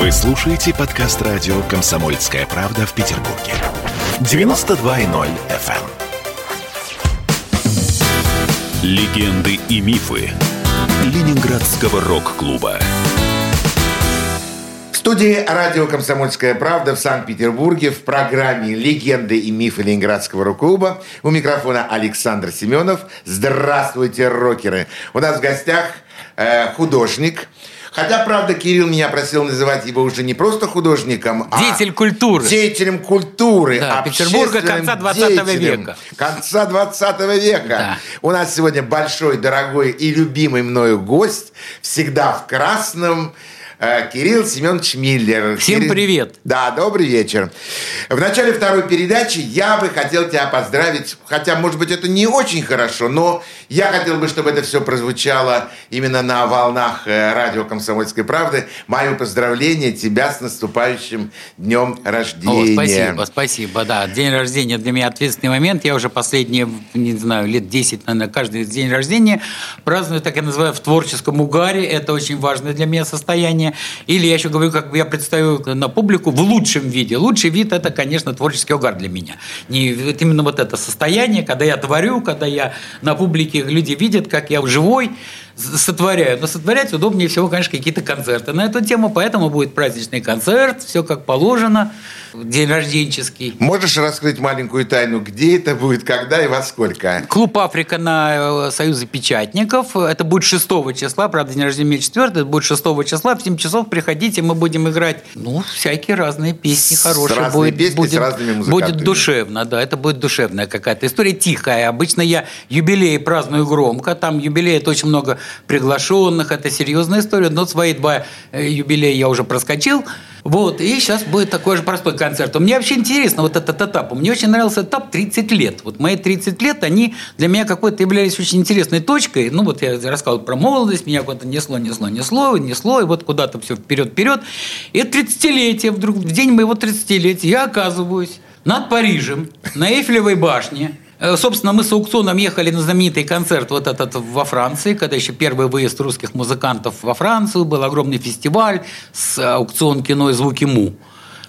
Вы слушаете подкаст радио «Комсомольская правда» в Петербурге. 92.0 FM. эм. Легенды и мифы Ленинградского рок-клуба. В студии радио «Комсомольская правда» в Санкт-Петербурге в программе «Легенды и мифы Ленинградского рок-клуба». У микрофона Александр Семенов. Здравствуйте, рокеры! У нас в гостях э, художник – Хотя, правда, Кирилл меня просил называть его уже не просто художником, а... Деятель культуры. Деятелем культуры. Да, Петербурга конца 20 века. Конца 20 века. Да. У нас сегодня большой, дорогой и любимый мною гость. Всегда в красном. Э, Кирилл Семенович Миллер. Всем Кирилл... привет. Да, добрый вечер. В начале второй передачи я бы хотел тебя поздравить, хотя, может быть, это не очень хорошо, но я хотел бы, чтобы это все прозвучало именно на волнах э, радио «Комсомольской правды». Мое поздравление тебя с наступающим днем рождения. О, спасибо, спасибо. Да, день рождения для меня ответственный момент. Я уже последние, не знаю, лет 10, наверное, каждый день рождения праздную, так я называю, в творческом угаре. Это очень важное для меня состояние. Или я еще говорю, как я представил на публику в лучшем виде. Лучший вид – это, конечно, творческий угар для меня. Не, это именно вот это состояние, когда я творю, когда я на публике, люди видят, как я живой, сотворяю. Но сотворять удобнее всего, конечно, какие-то концерты на эту тему, поэтому будет праздничный концерт, все как положено день рожденческий. Можешь раскрыть маленькую тайну, где это будет, когда и во сколько? Клуб «Африка» на э, Союзе печатников. Это будет 6 числа, правда, день рождения 4, это будет 6 числа. В 7 часов приходите, мы будем играть, ну, всякие разные песни хорошие. С будет, песни, будет, с разными Будет душевно, да, это будет душевная какая-то история, тихая. Обычно я юбилей праздную громко, там юбилей это очень много приглашенных, это серьезная история, но свои два э, юбилея я уже проскочил. Вот, и сейчас будет такой же простой концерт. Мне вообще интересно вот этот этап. Мне очень нравился этап 30 лет. Вот мои 30 лет, они для меня какой-то являлись очень интересной точкой. Ну, вот я рассказывал про молодость, меня куда-то несло, несло, несло, несло, и вот куда-то все вперед-вперед. И 30-летие, вдруг в день моего 30-летия я оказываюсь над Парижем, на Эйфелевой башне, собственно, мы с аукционом ехали на знаменитый концерт вот этот во Франции, когда еще первый выезд русских музыкантов во Францию, был огромный фестиваль с аукцион кино и звуки Му.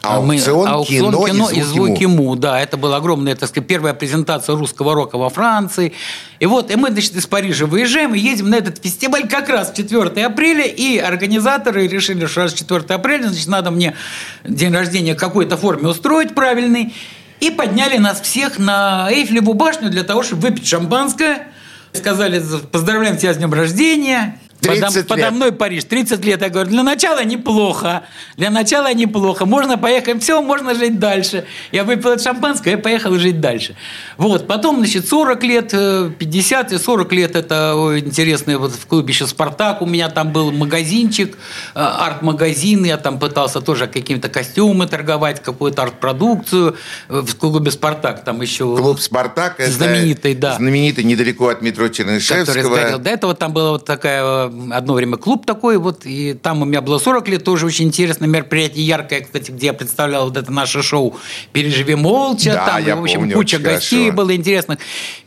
Аукцион, мы, аукцион кино, кино и звуки, му. му. Да, это была огромная, так сказать, первая презентация русского рока во Франции. И вот, и мы, значит, из Парижа выезжаем и едем на этот фестиваль как раз в 4 апреля, и организаторы решили, что раз 4 апреля, значит, надо мне день рождения в какой-то форме устроить правильный. И подняли нас всех на Эйфелеву башню для того, чтобы выпить шампанское. Сказали, поздравляем тебя с днем рождения. 30 подо, лет. подо мной Париж, 30 лет. Я говорю, для начала неплохо. Для начала неплохо. Можно поехать, все, можно жить дальше. Я выпил это шампанское и поехал жить дальше. Вот. Потом, значит, 40 лет, 50 э, и 40 лет, это интересно. Вот в клубе еще «Спартак» у меня там был магазинчик, э, арт-магазин. Я там пытался тоже какими-то костюмы торговать, какую-то арт-продукцию. Э, в клубе «Спартак» там еще... Клуб «Спартак» – знаменитый, да. знаменитый недалеко от метро Чернышевского. До этого там была вот такая одно время клуб такой, вот, и там у меня было 40 лет, тоже очень интересное мероприятие, яркое, кстати, где я представлял вот это наше шоу «Переживи молча», да, там, я в общем, помню, куча гостей хорошо. было интересных.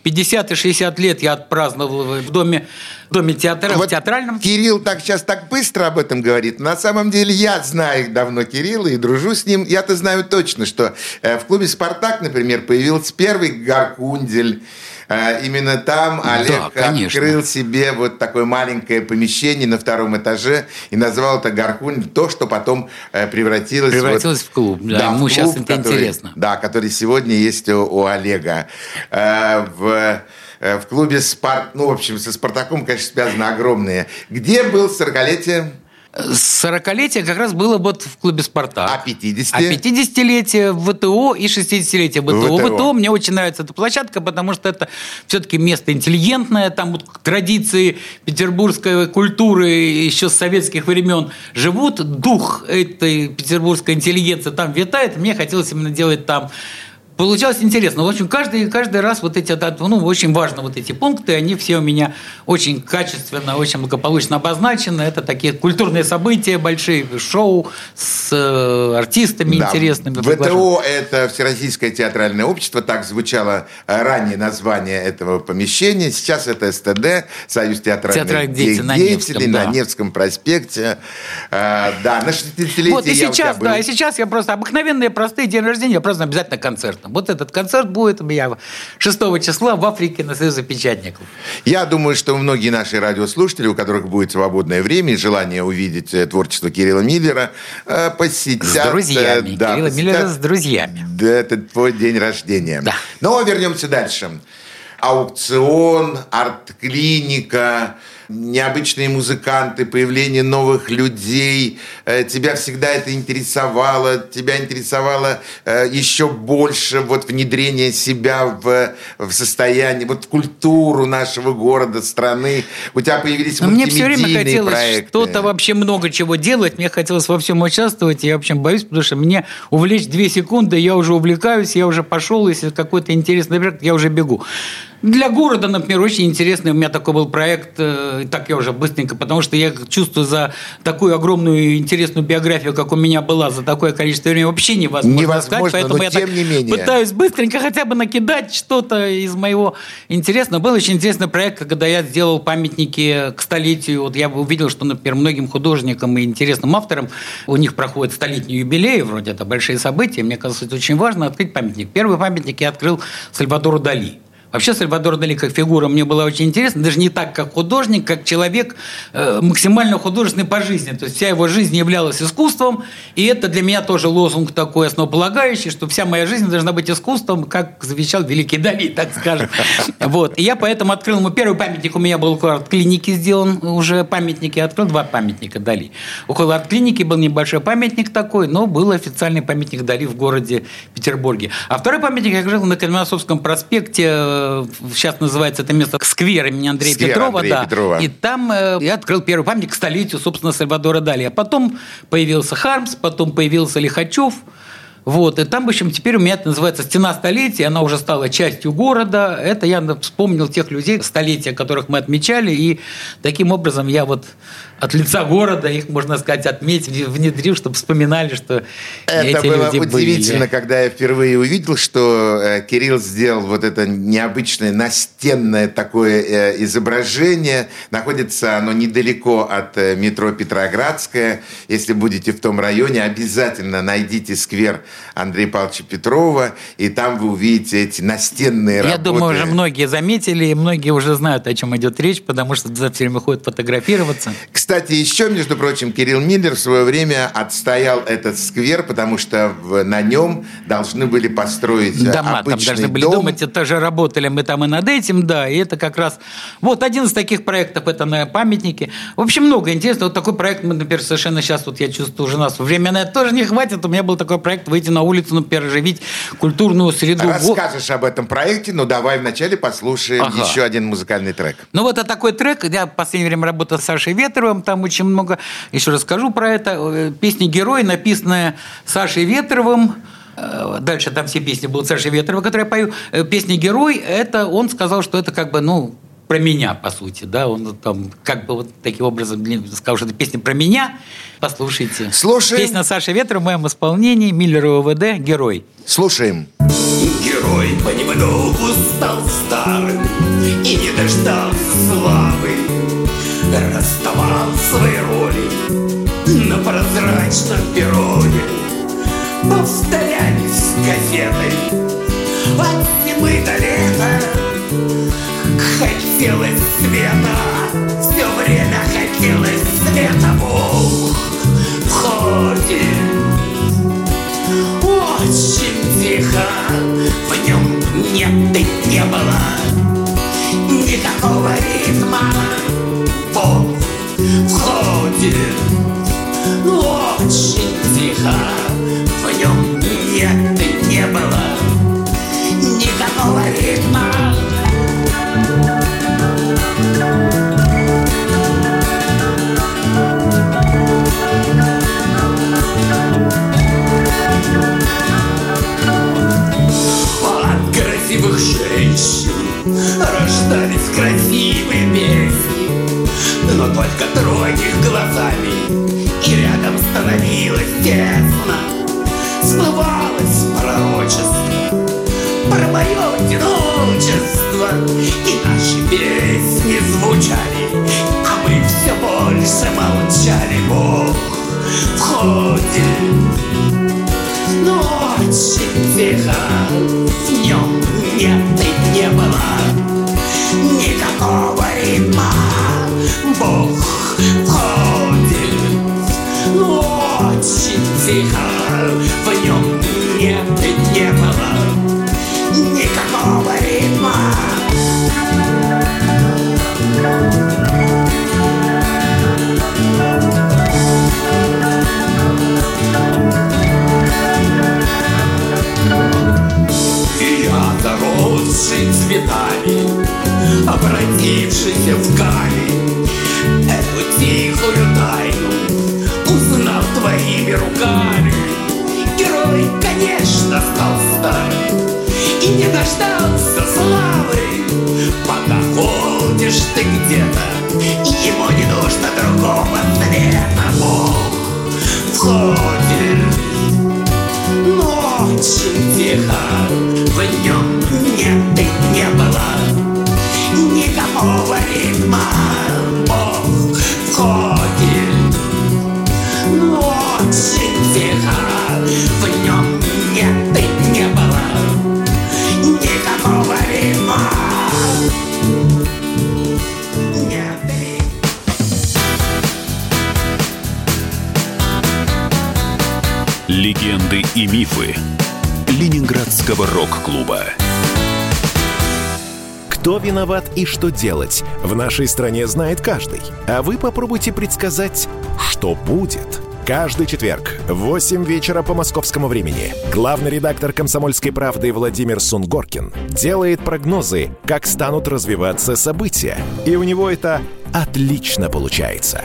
50 и 60 лет я отпраздновал в доме, в доме театра, вот в театральном. Кирилл так сейчас так быстро об этом говорит. На самом деле я знаю давно Кирилла и дружу с ним. Я-то знаю точно, что э, в клубе «Спартак», например, появился первый Гаркундель, именно там Олег да, открыл себе вот такое маленькое помещение на втором этаже и назвал это Гаркунь, то, что потом э, превратилось, превратилось вот, в клуб. Да, да ему в клуб, сейчас это который, интересно. Да, который сегодня есть у, у Олега. Э, в в клубе «Спарт», ну, в общем, со «Спартаком», конечно, связаны огромные. Где был 40-летие 40-летие как раз было вот в клубе «Спартак». А 50? А 50-летие ВТО и 60-летие ВТО. ВТО. ВТО мне очень нравится эта площадка, потому что это все-таки место интеллигентное, там вот традиции петербургской культуры еще с советских времен живут, дух этой петербургской интеллигенции там витает. Мне хотелось именно делать там получалось интересно. В общем, каждый, каждый раз вот эти, ну, очень важно вот эти пункты, они все у меня очень качественно, очень благополучно обозначены. Это такие культурные события, большие шоу с э, артистами да. интересными. ВТО – это Всероссийское театральное общество, так звучало э, ранее название этого помещения. Сейчас это СТД, Союз театральных Театральных деятелей, на Невском, да. на Невском проспекте. А, да, на 60-летие вот, и сейчас, да, и сейчас я просто обыкновенные, простые день рождения, я просто обязательно концерт концертом. Вот этот концерт будет у меня 6 числа в Африке на Союзе печатников. Я думаю, что многие наши радиослушатели, у которых будет свободное время и желание увидеть э, творчество Кирилла Миллера, э, посетят... С друзьями. Да, Кирилла Миллера с друзьями. Да, это твой день рождения. Да. Но вернемся дальше. Аукцион, арт-клиника, необычные музыканты, появление новых людей. Э, тебя всегда это интересовало, тебя интересовало э, еще больше вот внедрение себя в, в состояние, вот в культуру нашего города, страны. У тебя появились Но мне все время хотелось что-то вообще много чего делать, мне хотелось во всем участвовать, я вообще боюсь, потому что мне увлечь две секунды, я уже увлекаюсь, я уже пошел, если какой-то интересный проект, я уже бегу. Для города, например, очень интересный у меня такой был проект, э, так я уже быстренько, потому что я чувствую за такую огромную интересную биографию, как у меня была, за такое количество времени вообще невозможно, невозможно сказать, поэтому я тем так не менее. пытаюсь быстренько хотя бы накидать что-то из моего интересного. Был очень интересный проект, когда я сделал памятники к столетию. Вот я увидел, что, например, многим художникам и интересным авторам у них проходят столетние юбилеи, вроде это большие события. Мне кажется, это очень важно открыть памятник. Первый памятник я открыл Сальвадору Дали. Вообще Сальвадор Дали как фигура мне была очень интересна, даже не так, как художник, как человек э, максимально художественный по жизни. То есть вся его жизнь являлась искусством, и это для меня тоже лозунг такой основополагающий, что вся моя жизнь должна быть искусством, как завещал великий Дали, так скажем. Вот. И я поэтому открыл ему первый памятник, у меня был около арт-клиники сделан уже памятник, я открыл два памятника Дали. Около арт-клиники был небольшой памятник такой, но был официальный памятник Дали в городе Петербурге. А второй памятник я жил на Кальминосовском проспекте э, сейчас называется это место сквер имени Андрея Сквер Петрова. Андрея да. Петрова. И там э, я открыл первый памятник к столетию, собственно, Сальвадора Дали. А потом появился Хармс, потом появился Лихачев. Вот, и там, в общем, теперь у меня это называется «Стена столетия», она уже стала частью города. Это я вспомнил тех людей, столетия, которых мы отмечали, и таким образом я вот от лица города их, можно сказать, отметил, внедрил, чтобы вспоминали, что это эти было люди удивительно, были. когда я впервые увидел, что э, Кирилл сделал вот это необычное настенное такое э, изображение. Находится оно недалеко от э, метро Петроградская. Если будете в том районе, обязательно найдите сквер Андрея Павловича Петрова, и там вы увидите эти настенные Я работы. думаю, уже многие заметили, и многие уже знают, о чем идет речь, потому что за все время ходят фотографироваться. Кстати, еще, между прочим, Кирилл Миллер в свое время отстоял этот сквер, потому что на нем должны были построить Дома обычный там должны были дом. думать, это же работали мы там и над этим, да, и это как раз... Вот один из таких проектов, это на памятники. В общем, много интересного. Вот такой проект мы, например, совершенно сейчас, вот я чувствую, уже нас время на это тоже не хватит. У меня был такой проект выйти на улицу, например, оживить культурную среду. Расскажешь об этом проекте, но давай вначале послушаем Ага. еще один музыкальный трек. Ну вот это такой трек. Я в последнее время работал с Сашей Ветровым, там очень много. Еще расскажу про это. Э, Песня «Герой», написанная Сашей Ветровым. Э, Дальше там все песни будут Саши Ветрова, которые я пою. Э, Песня «Герой» – это он сказал, что это как бы, ну, про меня, по сути, да, он там как бы вот таким образом сказал, что это песня про меня. Послушайте. Слушаем. Песня Саши Ветрова в моем исполнении, Миллер ОВД, «Герой». Слушаем. Герой понемногу стал старым И не дождался славы Расставал свои роли На прозрачном перроне Повторялись газеты От зимы до лета Хотелось света. Все время хотелось света. Бог входит очень тихо. В нем нет и не было Никакого ритма. Бог входит Очень тихо. В нем нет и не было Никакого ритма но только троих глазами. И рядом становилось тесно. Сбывалось пророчество. Про мое одиночество. И наши песни звучали. А мы все больше молчали. Бог входит Ночь тихо, днем нет, ты не была Бог И ему не нужно другого Бог входит очень тихо. В нем нет и не было Никакого ритма и мифы Ленинградского рок-клуба. Кто виноват и что делать, в нашей стране знает каждый. А вы попробуйте предсказать, что будет. Каждый четверг в 8 вечера по московскому времени главный редактор «Комсомольской правды» Владимир Сунгоркин делает прогнозы, как станут развиваться события. И у него это отлично получается.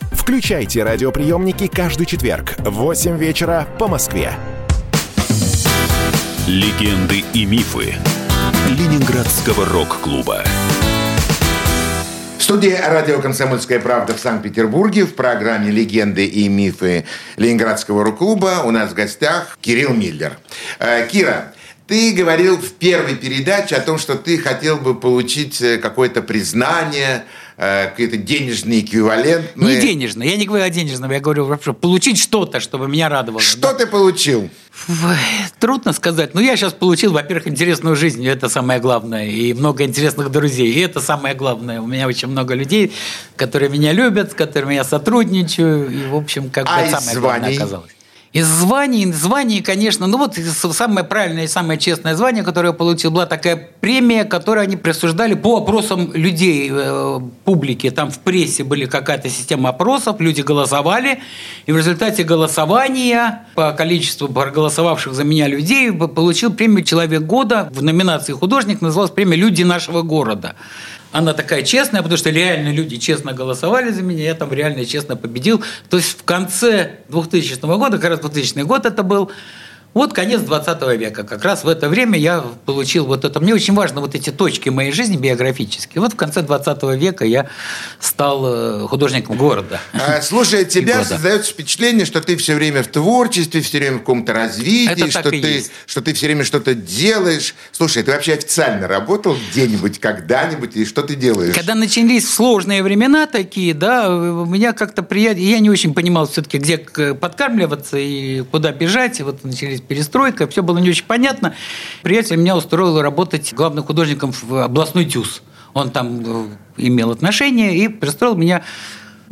Включайте радиоприемники каждый четверг в 8 вечера по Москве. Легенды и мифы Ленинградского рок-клуба. В студии радио «Комсомольская правда» в Санкт-Петербурге в программе «Легенды и мифы Ленинградского рок-клуба» у нас в гостях Кирилл Миллер. Э, Кира, ты говорил в первой передаче о том, что ты хотел бы получить э, какое-то признание, какие-то денежные эквивалентные. Не денежно. Я не говорю о денежном, я говорю вообще получить что-то, чтобы меня радовало. Что ты получил? Трудно сказать. Но я сейчас получил, во-первых, интересную жизнь, это самое главное, и много интересных друзей, и это самое главное. У меня очень много людей, которые меня любят, с которыми я сотрудничаю, и, в общем, как бы А самое главное званий? оказалось. Из званий, званий, конечно, ну вот самое правильное и самое честное звание, которое я получил, была такая премия, которую они присуждали по опросам людей, э, публики. Там в прессе были какая-то система опросов, люди голосовали, и в результате голосования по количеству проголосовавших за меня людей получил премию «Человек года» в номинации «Художник», называлась премия «Люди нашего города». Она такая честная, потому что реально люди честно голосовали за меня, я там реально честно победил. То есть в конце 2000 года, как раз 2000 год это был, вот конец 20 века. Как раз в это время я получил вот это. Мне очень важно вот эти точки моей жизни биографические. Вот в конце 20 века я стал э, художником города. А, Слушай, от тебя создается впечатление, что ты все время в творчестве, все время в каком-то развитии, что ты, есть. что ты все время что-то делаешь. Слушай, ты вообще официально работал где-нибудь, когда-нибудь, и что ты делаешь? Когда начались сложные времена такие, да, у меня как-то приятно... Я не очень понимал все-таки, где подкармливаться и куда бежать. И вот начались перестройка, все было не очень понятно. Приятель меня устроил работать главным художником в областной ТЮЗ. Он там э, имел отношение и пристроил меня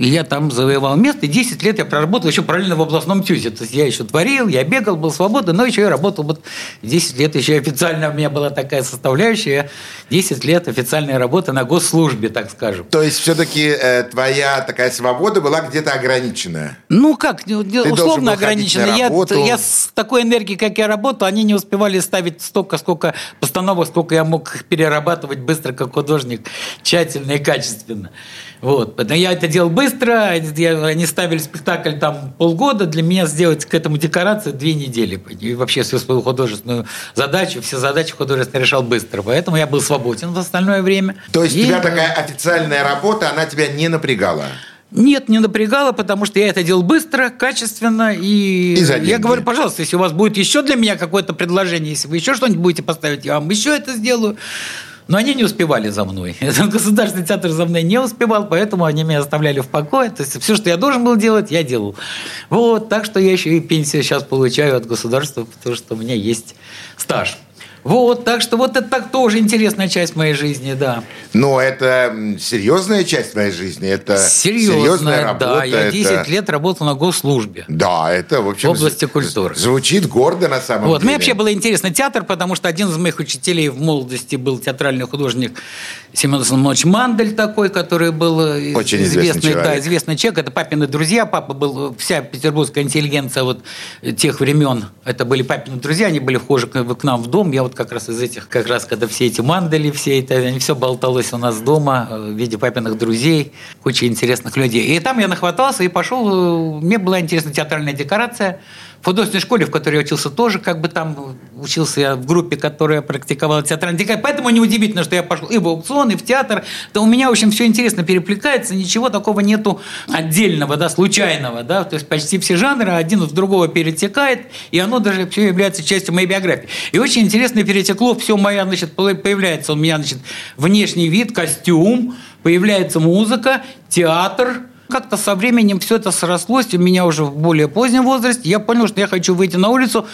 я там завоевал место, и 10 лет я проработал еще параллельно в областном ТЮЗе. То есть я еще творил, я бегал, был свободен, но еще я работал вот 10 лет, еще официально у меня была такая составляющая, 10 лет официальной работы на госслужбе, так скажем. То есть все-таки э, твоя такая свобода была где-то ограниченная? Ну как, должен условно ограничена. на Я, я с такой энергией, как я работал, они не успевали ставить столько, сколько постановок, сколько я мог их перерабатывать быстро, как художник, тщательно и качественно. Вот. Поэтому я это делал быстро, я- они ставили спектакль там полгода, для меня сделать к этому декорации две недели. И вообще всю свою художественную задачу, все задачи художественно решал быстро. Поэтому я был свободен в остальное время. То есть И- у тебя такая официальная работа, она тебя не напрягала? Нет, не напрягало, потому что я это делал быстро, качественно. И, И за деньги. я говорю, пожалуйста, если у вас будет еще для меня какое-то предложение, если вы еще что-нибудь будете поставить, я вам еще это сделаю. Но они не успевали за мной. Государственный театр за мной не успевал, поэтому они меня оставляли в покое. То есть все, что я должен был делать, я делал. Вот, так что я еще и пенсию сейчас получаю от государства, потому что у меня есть стаж. Вот, так что вот это так тоже интересная часть моей жизни, да. Но это серьезная часть твоей жизни, это серьезная Серьезная, работа. да. Я это- 10 лет работал на госслужбе. Да, это, в общем... В области культуры. Звучит гордо на самом Вот. деле. Мне вообще было интересно театр, потому что один из моих учителей в молодости был театральный художник Семен Соломонович Мандель такой, который был э, Очень известный человек. да, известный человек. Это папины друзья. Папа был, вся петербургская интеллигенция вот тех времен, это были папины друзья, они были вхожи к нам в дом. Я вот как раз из этих, как раз когда все эти мандали, все это, они все болталось у нас дома э, в виде папиных друзей, куча интересных людей. И там я нахватался и пошел, э, мне была интересна театральная декорация. В художественной школе, в которой я учился, тоже как бы там учился я в группе, которая практиковала театральную декорацию. Поэтому неудивительно, что я пошел и в аукцион, и в театр. Да у меня, в общем, все интересно перекликается, ничего такого нету отдельного, да, случайного, да, то есть почти все жанры один в другого перетекает, и оно даже все является частью моей биографии. И очень интересно перетекло все моя, значит, появляется у меня, значит, внешний вид, костюм, появляется музыка, театр, как-то со временем все это срослось, у меня уже в более позднем возрасте, я понял, что я хочу выйти на улицу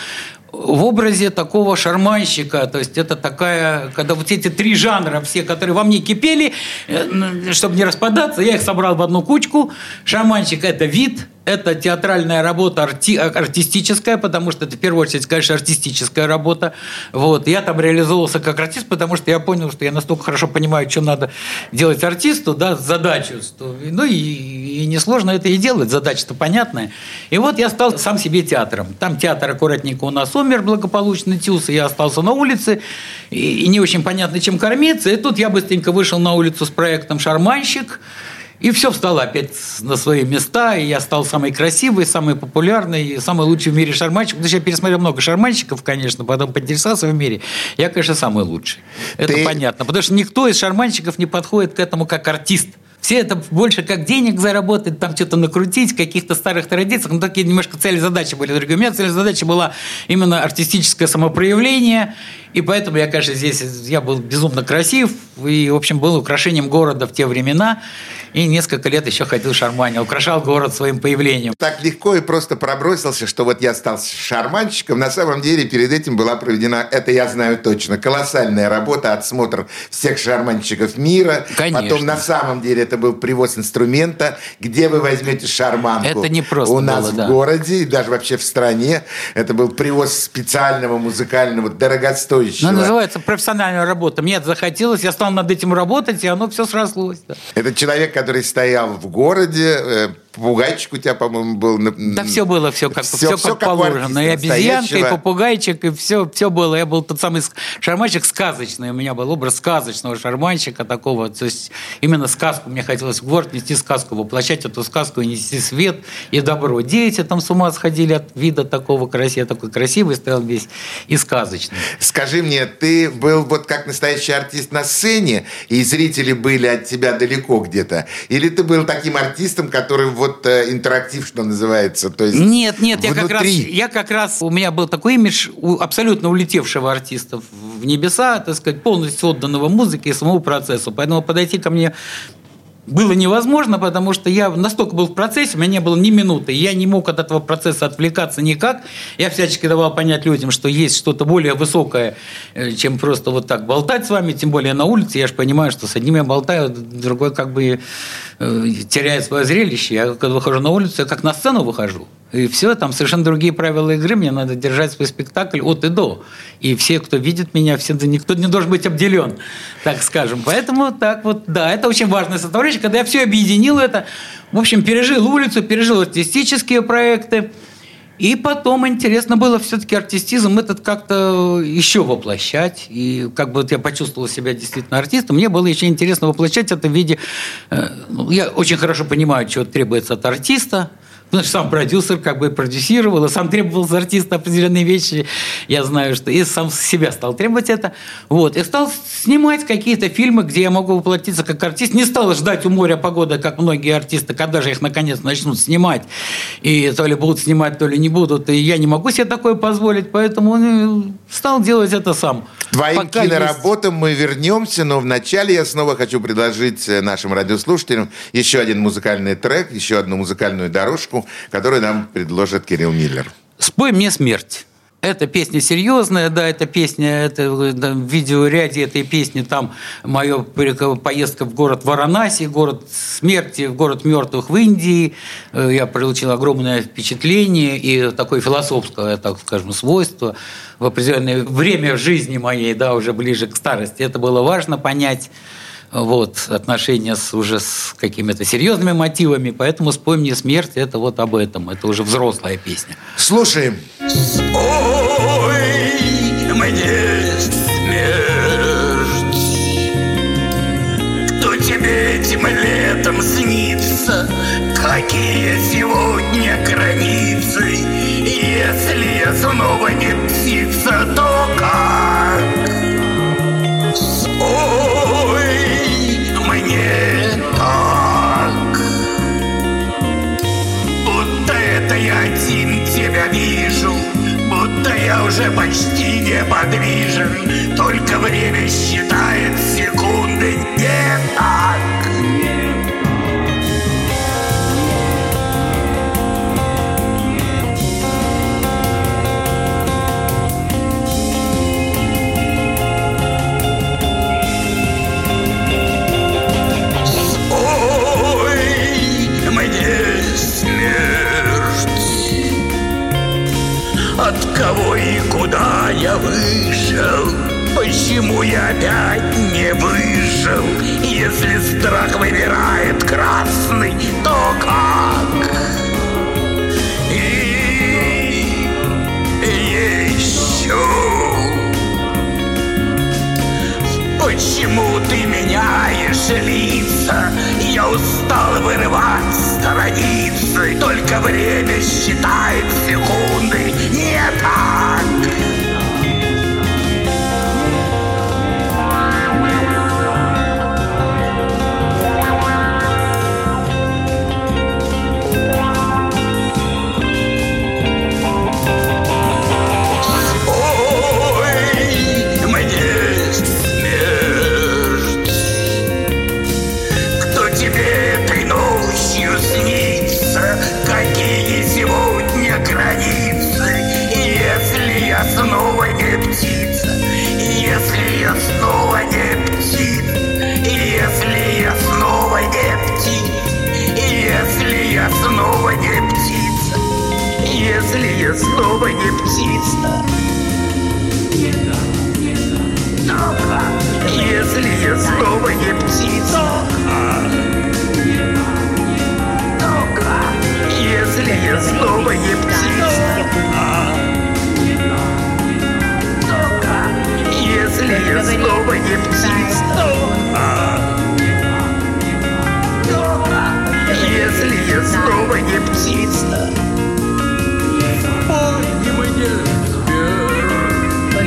в образе такого шарманщика. То есть это такая, когда вот эти три жанра, все, которые во мне кипели, э, чтобы не распадаться, я их собрал в одну кучку. Шарманщик – это вид, это театральная работа арти- артистическая, потому что это в первую очередь, конечно, артистическая работа. Вот. Я там реализовывался как артист, потому что я понял, что я настолько хорошо понимаю, что надо делать артисту, да, задачу. что- Ну и, и несложно это и делать, задача-то понятная. И вот я стал сам себе театром. Там театр аккуратненько у нас умер благополучно, Тюс, и я остался на улице, и, и не очень понятно, чем кормиться. И тут я быстренько вышел на улицу с проектом «Шарманщик», и все встало опять на свои места, и я стал самый красивый, самый популярный, самый лучший в мире шарманщик. Потому что я пересмотрел много шарманщиков, конечно, потом поинтересовался в мире. Я, конечно, самый лучший. Это Ты- понятно. Потому что никто из шарманщиков не подходит к этому как артист. Все это больше как денег заработать, там что-то накрутить, каких-то старых традициях. Ну, такие немножко цели задачи были другие. У меня цель задача была именно артистическое самопроявление. И поэтому я, конечно, здесь я был безумно красив и, в общем, был украшением города в те времена. И несколько лет еще ходил шарманил, украшал город своим появлением. Так легко и просто пробросился, что вот я стал шарманщиком. На самом деле перед этим была проведена, это я знаю точно, колоссальная работа, отсмотр всех шарманщиков мира. Конечно. Потом на самом деле это был привоз инструмента, где вы возьмете шарманку. Это не просто У нас было, в да. городе и даже вообще в стране. Это был привоз специального музыкального, дорогостоящего. Ну, называется профессиональная работа. Мне это захотелось, я стал над этим работать, и оно все срослось. да. Это человек, который стоял в городе, э, попугайчик у тебя, по-моему, был. Да все было, все как, Всё- все, всё как, у положено. И обезьянка, и настоящего. попугайчик, и все, все было. Я был тот самый шарманщик сказочный. У меня был образ сказочного шарманщика такого. То есть именно сказку. Мне хотелось в город нести сказку, воплощать эту сказку и нести свет и добро. Дети там с ума сходили от вида такого красивого. Я такой красивый стоял весь и сказочный. Скажи мне, ты был вот как настоящий артист на сцене, и зрители были от тебя далеко где-то? Или ты был таким артистом, который вот э, интерактив, что называется? То есть Нет, нет, я как, раз, внутри? я как раз, у меня был такой имидж у абсолютно улетевшего артиста в небеса, так сказать, полностью отданного музыке и самому процессу. Поэтому подойти ко мне было невозможно, потому что я настолько был в процессе, у меня не было ни минуты. Я не мог от этого процесса отвлекаться никак. Я всячески давал понять людям, что есть что-то более высокое, э, чем просто вот так болтать с вами, тем более на улице. Я же понимаю, что с одним я болтаю, другой как бы э, теряет свое зрелище. Я когда выхожу на улицу, я как на сцену выхожу. И все, там совершенно другие правила игры. Мне надо держать свой спектакль от и до. И все, кто видит меня, все, никто не должен быть обделен, так скажем. Поэтому так вот, да, это очень важная составляющая. Когда я все объединил это, в общем, пережил улицу, пережил артистические проекты. И потом интересно было все-таки артистизм этот как-то еще воплощать. И как бы вот я почувствовал себя действительно артистом, мне было еще интересно воплощать это в виде... Э, ну, я очень хорошо понимаю, чего требуется от артиста – Потому что сам продюсер как бы продюсировал, и сам требовал с артиста определенные вещи. Я знаю, что и сам себя стал требовать это. Вот. И стал снимать какие-то фильмы, где я могу воплотиться как артист. Не стал ждать у моря погоды, как многие артисты, когда же их наконец начнут снимать. И то ли будут снимать, то ли не будут. И я не могу себе такое позволить, поэтому ну, стал делать это сам. Твоим Пока киноработам есть... мы вернемся, но вначале я снова хочу предложить э, нашим радиослушателям еще один музыкальный трек, еще одну музыкальную дорожку, которую нам предложит Кирилл Миллер. «Спой мне смерть». Эта песня серьезная, да, эта песня, это да, в видеоряде этой песни там моя поездка в город Варанаси, город смерти, город мертвых в Индии. Э, я получил огромное впечатление и такое философское, так скажем, свойство в определенное время жизни моей, да, уже ближе к старости. Это было важно понять вот, отношения с, уже с какими-то серьезными мотивами, поэтому «Спой мне смерть» – это вот об этом, это уже взрослая песня. Слушаем. Спой мне смерть, кто тебе этим летом снится, какие сегодня границы, если я снова не птица, то уже почти неподвижен. Только время считает секунды не так кого и куда я вышел Почему я опять не выжил Если страх выбирает красный, то как? И еще Почему ты меняешь лица? Устал вырывать страницы Только время считает секунды. Не так снова не птица. Если я снова не птица. Если я снова не птица. Если я снова не птица. Если я снова не птица.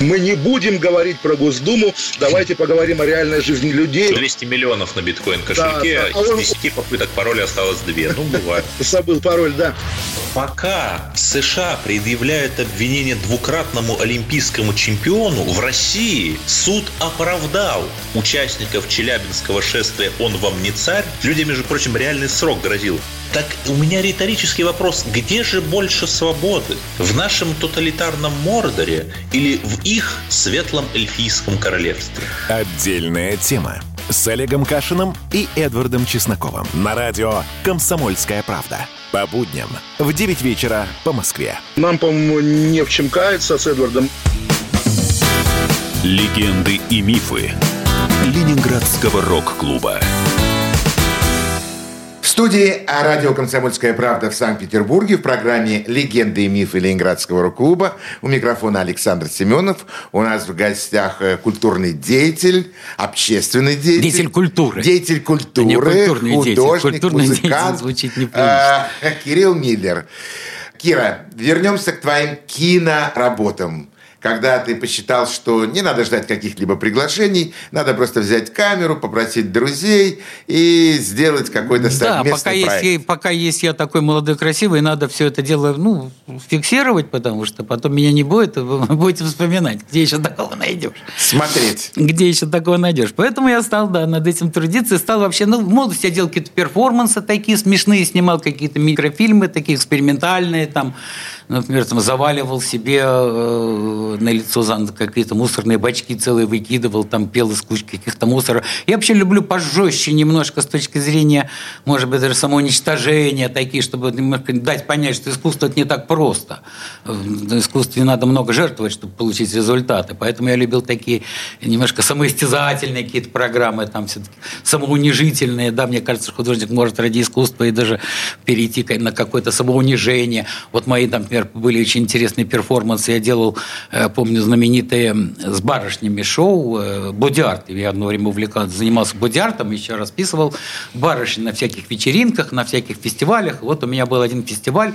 Мы не будем говорить про Госдуму, давайте поговорим о реальной жизни людей. 200 миллионов на биткоин-кошельке, да, да. А из 10 попыток пароля осталось 2. Ну, бывает. Забыл пароль, да. Пока США предъявляют обвинение двукратному олимпийскому чемпиону, в России суд оправдал участников Челябинского шествия «Он вам не царь». Людям, между прочим, реальный срок грозил. Так у меня риторический вопрос. Где же больше свободы? В нашем тоталитарном Мордоре или в их светлом эльфийском королевстве? Отдельная тема с Олегом Кашиным и Эдвардом Чесноковым на радио «Комсомольская правда». По будням в 9 вечера по Москве. Нам, по-моему, не в чем каяться с Эдвардом. Легенды и мифы Ленинградского рок-клуба студии радио «Комсомольская правда» в Санкт-Петербурге в программе «Легенды и мифы Ленинградского рок-клуба». У микрофона Александр Семенов. У нас в гостях э, культурный деятель, общественный деятель. Деятель культуры. Деятель культуры, не культурный художник. Культурный музыкант. звучит э, Кирилл Миллер. Кира, вернемся к твоим киноработам когда ты посчитал, что не надо ждать каких-либо приглашений, надо просто взять камеру, попросить друзей и сделать какой-то совместный да, пока проект. Есть, пока есть я такой молодой, красивый, надо все это дело ну, фиксировать, потому что потом меня не будет, вы будете вспоминать, где еще такого найдешь. Смотреть. Где еще такого найдешь. Поэтому я стал, да, над этим трудиться, и стал вообще, ну, в молодости я делал какие-то перформансы такие смешные, снимал какие-то микрофильмы такие экспериментальные, там, например, там, заваливал себе э, на лицо какие-то мусорные бачки целые выкидывал, там пел из кучки каких-то мусора. Я вообще люблю пожестче немножко с точки зрения, может быть, даже самоуничтожения такие, чтобы дать понять, что искусство это не так просто. В искусстве надо много жертвовать, чтобы получить результаты. Поэтому я любил такие немножко самоистязательные какие-то программы, там все-таки самоунижительные. Да, мне кажется, художник может ради искусства и даже перейти на какое-то самоунижение. Вот мои, там, например, были очень интересные перформансы. Я делал, э, помню, знаменитые с барышнями шоу э, «Бодиарт». Я одно время увлекался, занимался бодиартом, еще расписывал барышни на всяких вечеринках, на всяких фестивалях. Вот у меня был один фестиваль,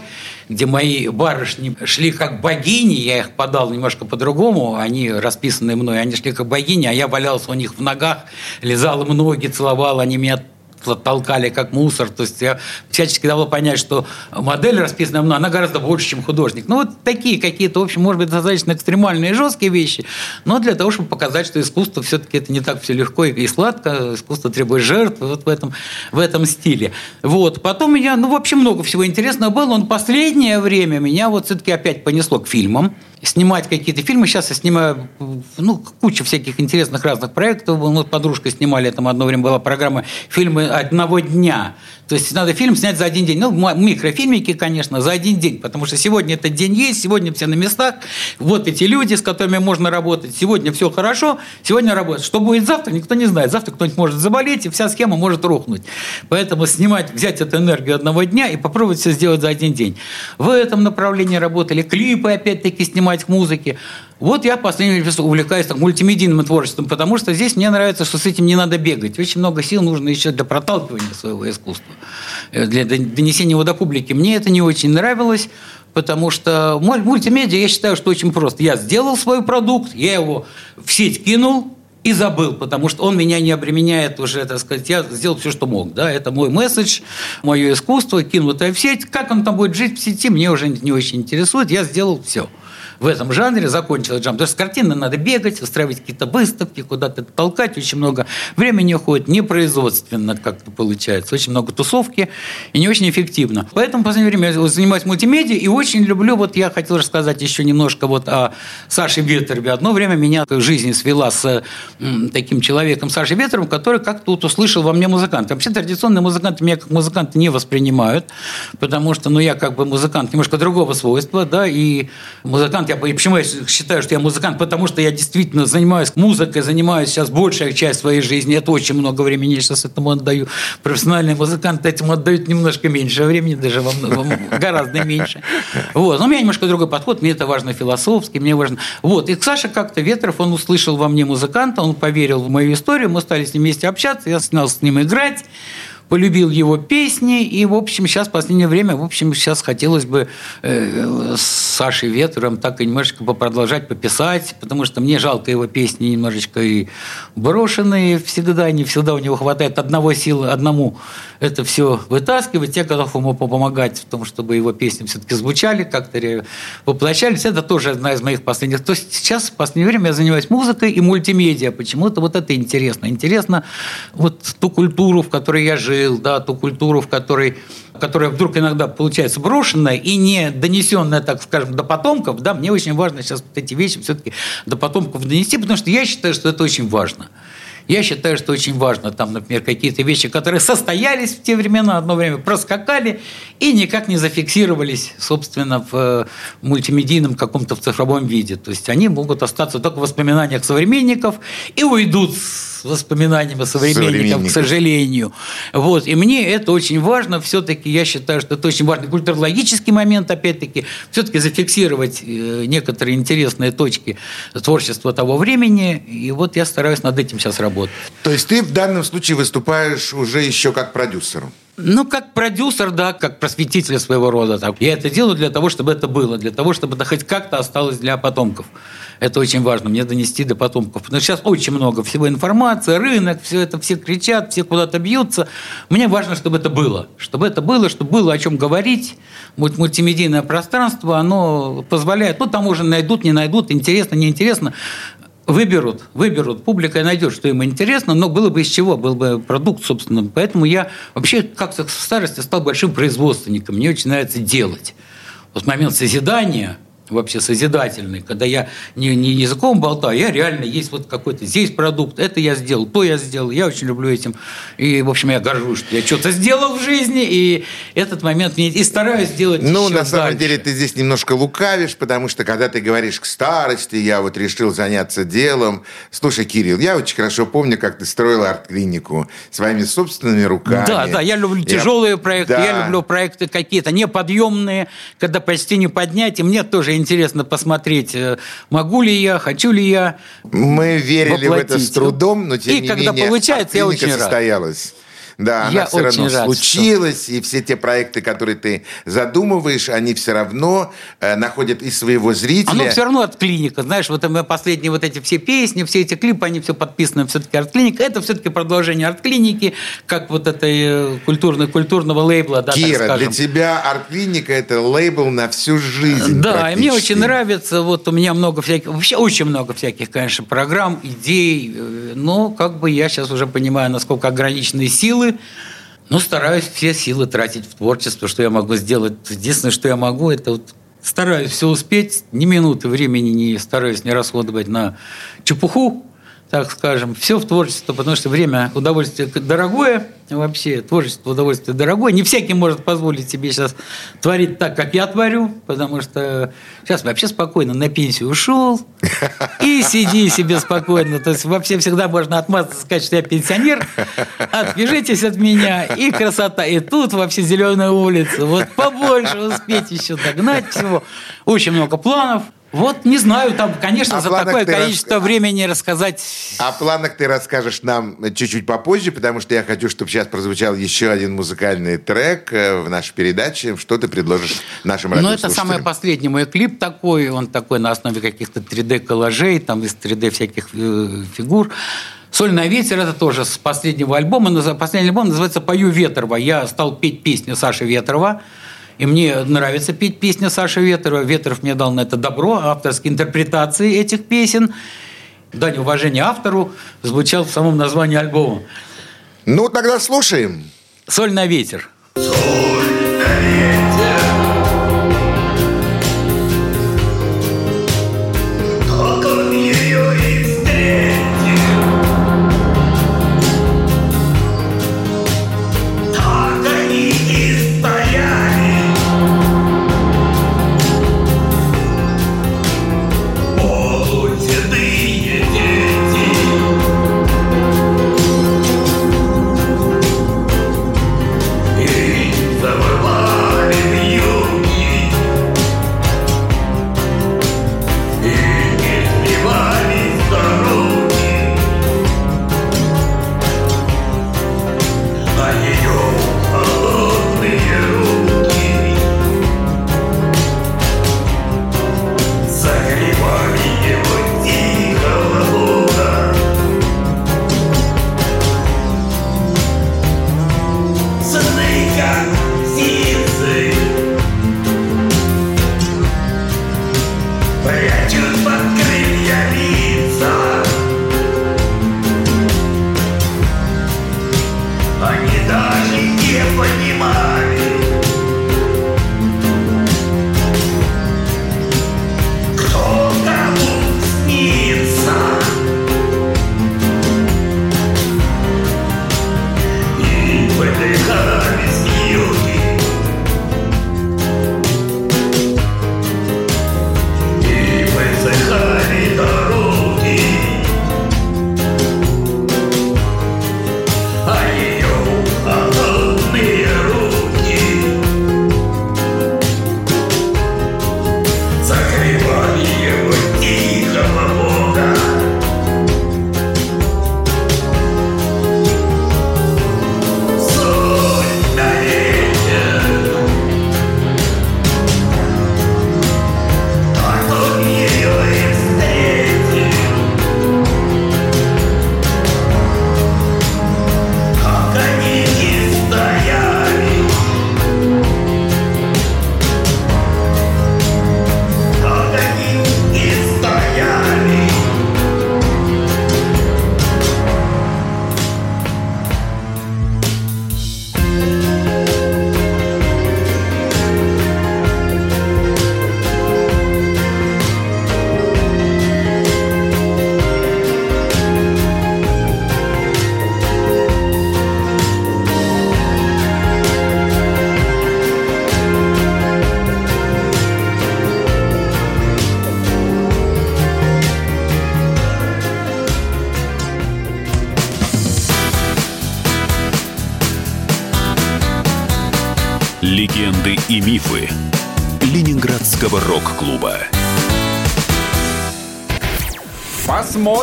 где мои барышни шли как богини, я их подал немножко по-другому, они расписанные мной, они шли как богини, а я валялся у них в ногах, лизал им ноги, целовал, они меня толкали как мусор. То есть я всячески давал понять, что модель расписанная мной, она гораздо больше, чем художник. Ну, вот такие какие-то, в общем, может быть, достаточно экстремальные и жесткие вещи, но для того, чтобы показать, что искусство все-таки это не так все легко и сладко, искусство требует жертв, вот в этом, в этом стиле. Вот. Потом меня, ну, вообще много всего интересного было, но последнее время меня вот все-таки опять понесло к фильмам снимать какие-то фильмы. Сейчас я снимаю ну, кучу всяких интересных разных проектов. Мы с подружкой снимали, там одно время была программа «Фильмы одного дня». То есть надо фильм снять за один день. Ну, микрофильмики, конечно, за один день, потому что сегодня этот день есть, сегодня все на местах. Вот эти люди, с которыми можно работать. Сегодня все хорошо, сегодня работать. Что будет завтра, никто не знает. Завтра кто-нибудь может заболеть, и вся схема может рухнуть. Поэтому снимать, взять эту энергию одного дня и попробовать все сделать за один день. В этом направлении работали клипы, опять-таки, снимать к музыке. Вот я в последнее время увлекаюсь так, мультимедийным творчеством, потому что здесь мне нравится, что с этим не надо бегать. Очень много сил нужно еще для проталкивания своего искусства, э, для донесения его до публики. Мне это не очень нравилось, потому что мультимедиа, я считаю, что очень просто. Я сделал свой продукт, я его в сеть кинул, и забыл, потому что он меня не обременяет уже, так сказать, я сделал все, что мог. Да? Это мой месседж, мое искусство, кинутое в сеть. Как он там будет жить в сети, мне уже не очень интересует. Я сделал все в этом жанре, закончил джам. Потому что с картины надо бегать, устраивать какие-то выставки, куда-то толкать, очень много времени уходит, непроизводственно как-то получается, очень много тусовки и не очень эффективно. Поэтому в последнее время я занимаюсь мультимедиа и очень люблю, вот я хотел рассказать еще немножко вот о Саше Ветрове. Одно время меня жизнь свела с таким человеком Сашей Ветровым, который как-то вот услышал во мне музыканта. Вообще традиционные музыканты меня как музыканта не воспринимают, потому что ну, я как бы музыкант немножко другого свойства, да, и музыкант я, почему я считаю, что я музыкант? Потому что я действительно занимаюсь музыкой, занимаюсь сейчас большая часть своей жизни. Это очень много времени я сейчас этому отдаю. Профессиональные музыканты этому отдают немножко меньше времени, даже во, во, гораздо меньше. Вот. Но у меня немножко другой подход. Мне это важно философски, мне важно... Вот. И Саша как-то Ветров, он услышал во мне музыканта, он поверил в мою историю, мы стали с ним вместе общаться, я стал с ним играть полюбил его песни, и, в общем, сейчас в последнее время, в общем, сейчас хотелось бы э, с Сашей Ветром так и немножечко продолжать пописать, потому что мне жалко его песни немножечко и брошенные всегда, не всегда у него хватает одного силы, одному это все вытаскивать, я готов ему помогать в том, чтобы его песни все-таки звучали, как-то воплощались. Это тоже одна из моих последних. То есть сейчас в последнее время я занимаюсь музыкой и мультимедиа. Почему-то вот это интересно. Интересно вот ту культуру, в которой я жил, да, ту культуру, в которой которая вдруг иногда получается брошенная и не донесенная, так скажем, до потомков, да, мне очень важно сейчас вот эти вещи все-таки до потомков донести, потому что я считаю, что это очень важно. Я считаю, что очень важно, там, например, какие-то вещи, которые состоялись в те времена, одно время проскакали и никак не зафиксировались, собственно, в э, мультимедийном каком-то в цифровом виде. То есть они могут остаться только в воспоминаниях современников и уйдут с воспоминаниями современников, современников, к сожалению. Вот. И мне это очень важно. Все-таки я считаю, что это очень важный культурологический момент, опять-таки, все-таки зафиксировать э, некоторые интересные точки творчества того времени. И вот я стараюсь над этим сейчас работать. То есть ты в данном случае выступаешь уже еще как продюсер? Ну, как продюсер, да, как просветитель своего рода. Так. Я это делаю для того, чтобы это было, для того, чтобы это хоть как-то осталось для потомков. Это очень важно, мне донести до потомков. Потому сейчас очень много всего информации, рынок, все это, все кричат, все куда-то бьются. Мне важно, чтобы это было. Чтобы это было, чтобы было о чем говорить. Мультимедийное пространство, оно позволяет, ну, там уже найдут, не найдут, интересно, неинтересно выберут, выберут, публика найдет, что им интересно, но было бы из чего, был бы продукт, собственно. Поэтому я вообще как-то в старости стал большим производственником. Мне очень нравится делать. Вот момент созидания – вообще созидательный, когда я не, не языком болтаю, я реально есть вот какой-то здесь продукт, это я сделал, то я сделал, я очень люблю этим. И, в общем, я горжусь, что я что-то сделал в жизни, и этот момент мне и стараюсь сделать Ну, на дальше. самом деле, ты здесь немножко лукавишь, потому что, когда ты говоришь к старости, я вот решил заняться делом. Слушай, Кирилл, я очень хорошо помню, как ты строил арт-клинику своими собственными руками. Да, да, я люблю тяжелые проекты, да. я люблю проекты какие-то неподъемные, когда почти не поднять, и мне тоже интересно посмотреть, э, могу ли я, хочу ли я. Мы верили воплотить. в это с трудом, но тем и не когда менее, получается, я очень состоялась. Да, я она все равно рад, случилась, что... и все те проекты, которые ты задумываешь, они все равно э, находят и своего зрителя. Оно все равно от клиника. Знаешь, вот мы последние вот эти все песни, все эти клипы, они все подписаны все-таки арт-клиника. Это все-таки продолжение арт-клиники, как вот этой э, культурной, культурного лейбла. Да, Кира, для тебя арт-клиника – это лейбл на всю жизнь Да, и мне очень нравится. Вот у меня много всяких, вообще очень много всяких, конечно, программ, идей. Э, но как бы я сейчас уже понимаю, насколько ограниченные силы ну, стараюсь все силы тратить в творчество, что я могу сделать. Единственное, что я могу, это вот стараюсь все успеть, ни минуты времени не стараюсь не расходовать на чепуху, так скажем, все в творчество, потому что время удовольствие дорогое, вообще творчество удовольствие дорогое. Не всякий может позволить себе сейчас творить так, как я творю, потому что сейчас вообще спокойно на пенсию ушел и сиди себе спокойно. То есть вообще всегда можно отмазаться, сказать, что я пенсионер, отвяжитесь от меня, и красота. И тут вообще зеленая улица. Вот побольше успеть еще догнать всего. Очень много планов. Вот не знаю, там, конечно, о за такое количество рас... времени рассказать. О планах ты расскажешь нам чуть-чуть попозже, потому что я хочу, чтобы сейчас прозвучал еще один музыкальный трек э, в нашей передаче. Что ты предложишь нашим Ну, это самый последний мой клип такой. Он такой на основе каких-то 3D-коллажей, там из 3D всяких э, фигур. «Соль на ветер» – это тоже с последнего альбома. Последний альбом называется «Пою Ветрова». Я стал петь песню Саши Ветрова. И мне нравится петь песни Саши Ветрова. Ветров мне дал на это добро, авторские интерпретации этих песен. Дань уважения автору звучал в самом названии альбома. Ну, тогда слушаем. «Соль на ветер». Соль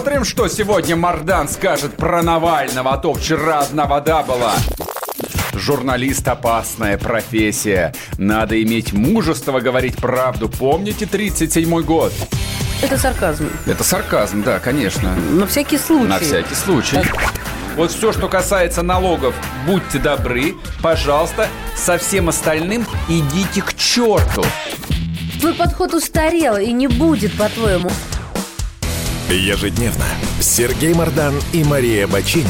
Посмотрим, что сегодня Мардан скажет про Навального, а то вчера одна вода была. Журналист – опасная профессия. Надо иметь мужество говорить правду. Помните 37-й год? Это сарказм. Это сарказм, да, конечно. На всякий случай. На всякий случай. Вот все, что касается налогов, будьте добры, пожалуйста, со всем остальным идите к черту. Твой подход устарел и не будет, по-твоему. Ежедневно Сергей Мардан и Мария Бочинина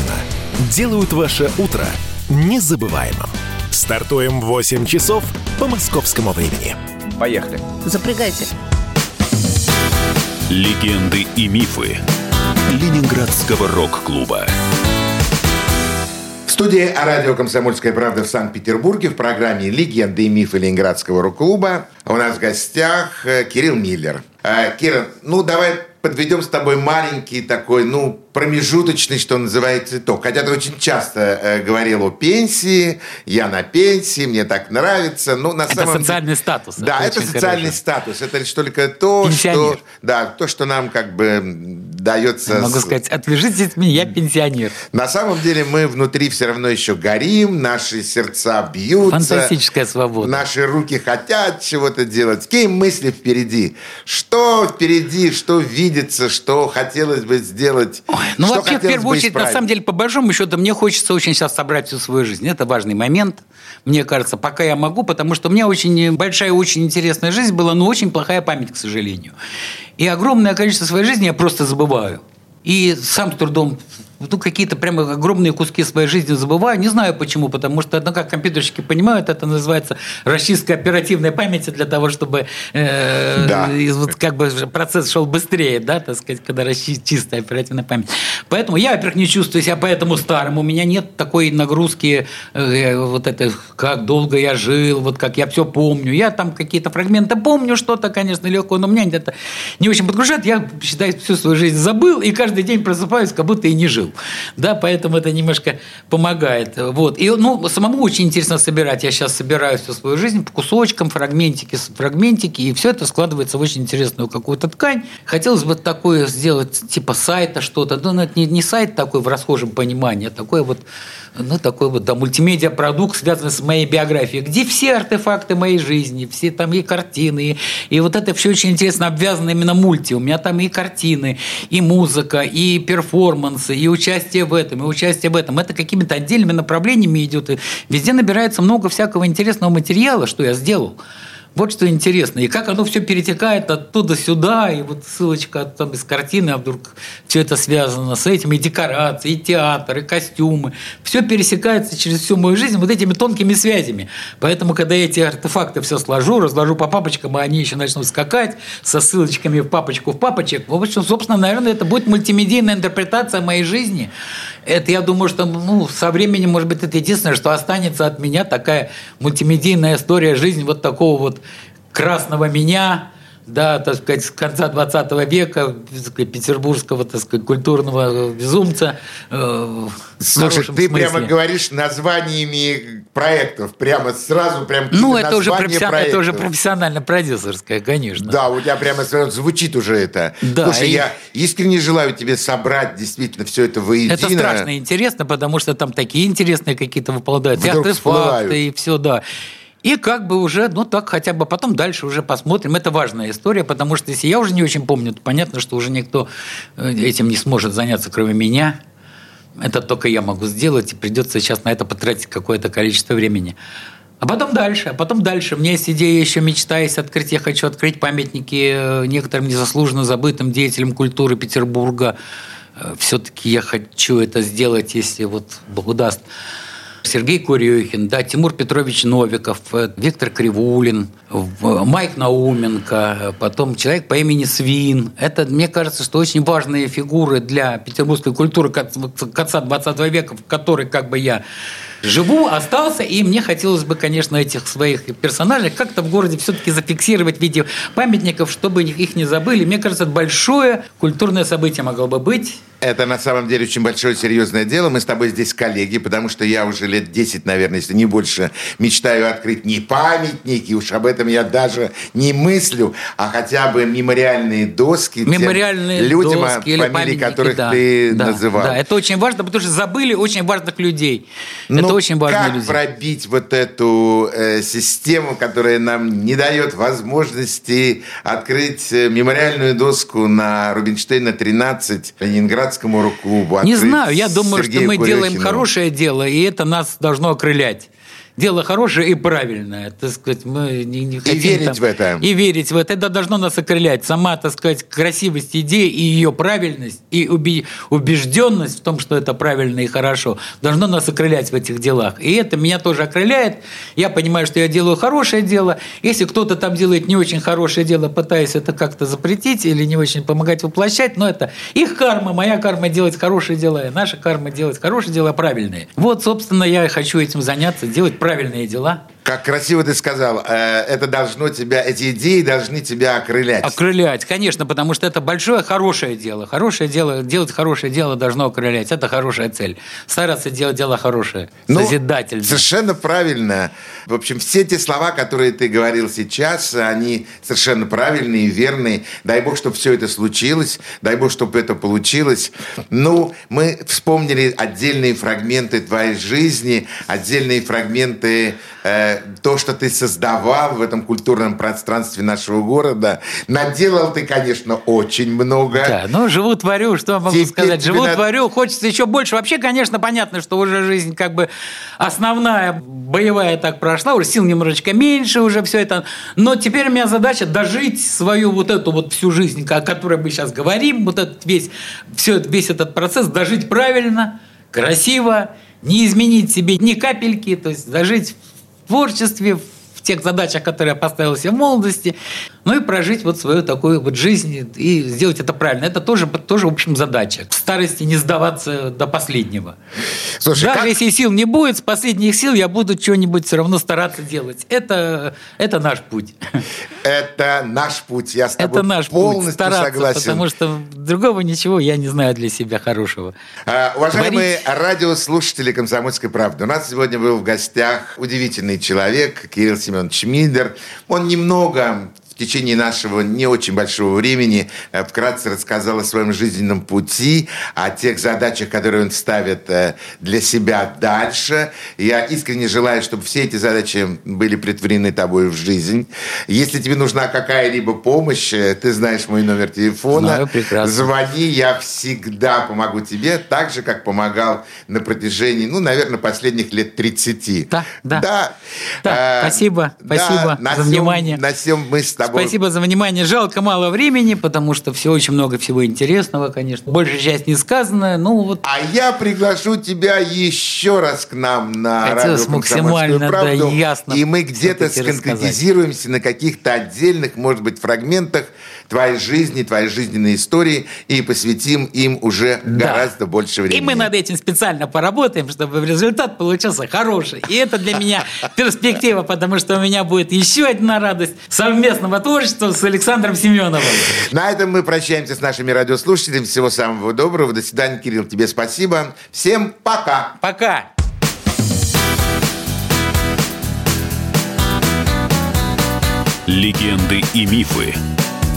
делают ваше утро незабываемым. Стартуем в 8 часов по московскому времени. Поехали. Запрягайте. Легенды и мифы Ленинградского рок-клуба. В студии радио «Комсомольская правда» в Санкт-Петербурге в программе «Легенды и мифы Ленинградского рок-клуба» у нас в гостях э, Кирилл Миллер. Э, Кира, ну давай подведем с тобой маленький такой, ну, промежуточный, что называется, итог. Хотя ты очень часто э, говорил о пенсии, я на пенсии, мне так нравится. Ну, на Это самом социальный деле, статус. Да, это, очень социальный хорошо. статус. Это лишь только то, Пенсионер. что, да, то, что нам как бы дается. Могу с- сказать, отвяжитесь от меня, я пенсионер. На самом деле мы внутри все равно еще горим, наши сердца бьются. Фантастическая свобода. Наши руки хотят чего-то делать. Какие мысли впереди? Что впереди, что видится, что хотелось бы сделать? Ну, что вообще, в первую очередь, на исправить? самом деле, по большому счету, мне хочется очень сейчас собрать всю свою жизнь. Это важный момент, мне кажется, пока я могу, потому что у меня очень большая, очень интересная жизнь была, но очень плохая память, к сожалению. И огромное количество своей жизни я просто забываю. И сам с трудом ну, какие-то прямо огромные куски своей жизни забываю. Не знаю почему, потому что, ну, как компьютерщики понимают, это называется расчистка оперативной памяти для того, чтобы э, Да. и вот как бы процесс шел быстрее, да, так сказать, когда чистая оперативная память. Поэтому я, во-первых, не чувствую себя поэтому старым. У меня нет такой нагрузки, э, вот это, как долго я жил, вот как я все помню. Я там какие-то фрагменты помню, что-то, конечно, легкое, но меня это не очень подгружает. Я, считаю, всю свою жизнь забыл, и каждый день просыпаюсь, как будто и не жил. Да, поэтому это немножко помогает. Вот. И, ну, самому очень интересно собирать. Я сейчас собираю всю свою жизнь по кусочкам, фрагментики, фрагментики, и все это складывается в очень интересную какую-то ткань. Хотелось бы такое сделать, типа сайта что-то. Ну, это не, не сайт такой в расхожем понимании, а такой вот, ну, такой вот, да, мультимедиа-продукт, связанный с моей биографией, где все артефакты моей жизни, все там и картины, и, и вот это все очень интересно обвязано именно мульти. У меня там и картины, и музыка, и перформансы, и участие в этом, и участие в этом. Это какими-то отдельными направлениями идет. И везде набирается много всякого интересного материала, что я сделал. Вот что интересно. И как оно все перетекает оттуда сюда, и вот ссылочка там из картины, а вдруг все это связано с этим, и декорации, и театр, и костюмы. Все пересекается через всю мою жизнь вот этими тонкими связями. Поэтому, когда я эти артефакты все сложу, разложу по папочкам, и они еще начнут скакать со ссылочками в папочку в папочек, в общем, собственно, наверное, это будет мультимедийная интерпретация моей жизни. Это, я думаю, что ну, со временем, может быть, это единственное, что останется от меня, такая мультимедийная история жизни вот такого вот красного меня, да, так сказать, с конца 20 века, петербургского, так сказать, культурного безумца. э, Слушай, ты смысле. прямо говоришь названиями проектов, прямо сразу прям Ну, это уже, профессионально, это уже проектов. профессионально-продюсерское, конечно. Да, у тебя прямо сразу звучит уже это. Да, Слушай, и- я искренне желаю тебе собрать действительно все это воедино. Это страшно интересно, потому что там такие интересные какие-то выполняют и Вдруг всплывают. артефакты, и все, да. И как бы уже, ну так хотя бы потом дальше уже посмотрим. Это важная история, потому что если я уже не очень помню, то понятно, что уже никто э, этим не сможет заняться, кроме меня. Это только я могу сделать, и придется сейчас на это потратить какое-то количество времени. А потом дальше, а потом дальше. У меня есть идея, еще мечта есть открыть. Я хочу открыть памятники э, некоторым незаслуженно забытым деятелям культуры Петербурга. Все-таки я хочу это сделать, если вот Бог даст. Сергей Курехин, да, Тимур Петрович Новиков, э, Виктор Кривулин, в- Майк Науменко, э, потом человек по имени Свин. Это, мне кажется, что очень важные фигуры для петербургской культуры конца 20 века, в которой как бы я живу, остался, и мне хотелось бы, конечно, этих своих персонажей как-то в городе все-таки зафиксировать в виде памятников, чтобы их не забыли. Мне кажется, большое культурное событие могло бы быть. Это на самом деле очень большое серьезное дело. Мы с тобой здесь коллеги, потому что я уже лет 10, наверное, если не больше, мечтаю открыть не памятники, уж об этом я даже не мыслю, а хотя бы мемориальные доски Мемориальные тем людям, доски или фамилии которых да, ты да, называл. Да, это очень важно, потому что забыли очень важных людей. Ну, это очень важные как люди. пробить вот эту э, систему, которая нам не дает возможности открыть э, мемориальную доску на Рубинштейна 13 Ленинградскому рок-клубу? Не знаю, я думаю, что Сергею мы делаем Курехину? хорошее дело, и это нас должно окрылять. Дело хорошее и правильное, так сказать, мы не, не хотим верить там- в это. И верить в это. Это должно нас окрылять. Сама, так сказать, красивость идеи и ее правильность, и убежденность в том, что это правильно и хорошо, должно нас окрылять в этих делах. И это меня тоже окрыляет. Я понимаю, что я делаю хорошее дело. Если кто-то там делает не очень хорошее дело, пытаясь это как-то запретить или не очень помогать воплощать, но это их карма, моя карма делать хорошее дело, и наша карма делать хорошие дела правильные. Вот, собственно, я и хочу этим заняться, делать правильные дела. Как красиво ты сказал, э, это должно тебя, эти идеи должны тебя окрылять. Окрылять, конечно, потому что это большое хорошее дело. Хорошее дело, делать хорошее дело должно окрылять. Это хорошая цель. Стараться делать дело хорошее, Ну, созидательное. Совершенно правильно. В общем, все те слова, которые ты говорил сейчас, они совершенно правильные и верные. Дай бог, чтобы все это случилось. Дай бог, чтобы это получилось. Ну, мы вспомнили отдельные фрагменты твоей жизни, отдельные фрагменты э, то, что ты создавал в этом культурном пространстве нашего города. Наделал ты, конечно, очень много. Да, ну, живу, творю, что могу Теперь сказать. Живу, надо- творю, хочется еще больше. Вообще, конечно, понятно, что уже жизнь как бы основная, боевая так прошла, уже сил немножечко меньше, уже все это. Но теперь у меня задача дожить свою вот эту вот всю жизнь, о которой мы сейчас говорим, вот этот весь, все, весь этот процесс, дожить правильно, красиво, не изменить себе ни капельки, то есть дожить творчестве, в тех задачах, которые я поставил себе в молодости, ну и прожить вот свою такую вот жизнь и сделать это правильно. Это тоже, тоже в общем, задача. В старости не сдаваться до последнего. Слушай, Даже как- если сил не будет, с последних сил я буду что-нибудь все равно стараться делать. Это, это наш путь. Это наш путь. Я с тобой Это наш путь. полностью Стараться, согласен. потому что другого ничего я не знаю для себя хорошего. А, Уважаемые радиослушатели «Комсомольской правды», у нас сегодня был в гостях удивительный человек Кирилл Семенович Мидер. Он немного в течение нашего не очень большого времени э, вкратце рассказал о своем жизненном пути, о тех задачах, которые он ставит э, для себя дальше. Я искренне желаю, чтобы все эти задачи были притворены тобой в жизнь. Если тебе нужна какая-либо помощь, э, ты знаешь мой номер телефона. Знаю прекрасно. Звони, я всегда помогу тебе, так же, как помогал на протяжении, ну, наверное, последних лет 30. Да, да. Да, Да, Э, спасибо, да, спасибо на за сём- внимание. На всем мы с тобой... Спасибо за внимание. Жалко мало времени, потому что все очень много всего интересного, конечно. Большая часть не сказанная. Ну вот А я приглашу тебя еще раз к нам на Хотелось радио максимально, «Комсомольскую да, правду». ясно И мы где-то всё-таки рассказать. сконкретизируемся на каких-то отдельных, может быть, фрагментах твоей жизни, твоей жизненной истории и посвятим им уже Да. гораздо больше времени. И мы над этим специально поработаем, чтобы результат получился хороший. И это для меня перспектива, потому что у меня будет еще одна радость совместного творчества с Александром Семеновым. На этом мы прощаемся с нашими радиослушателями. Всего самого доброго. До свидания, Кирилл. Тебе спасибо. Всем пока. Пока. Легенды и мифы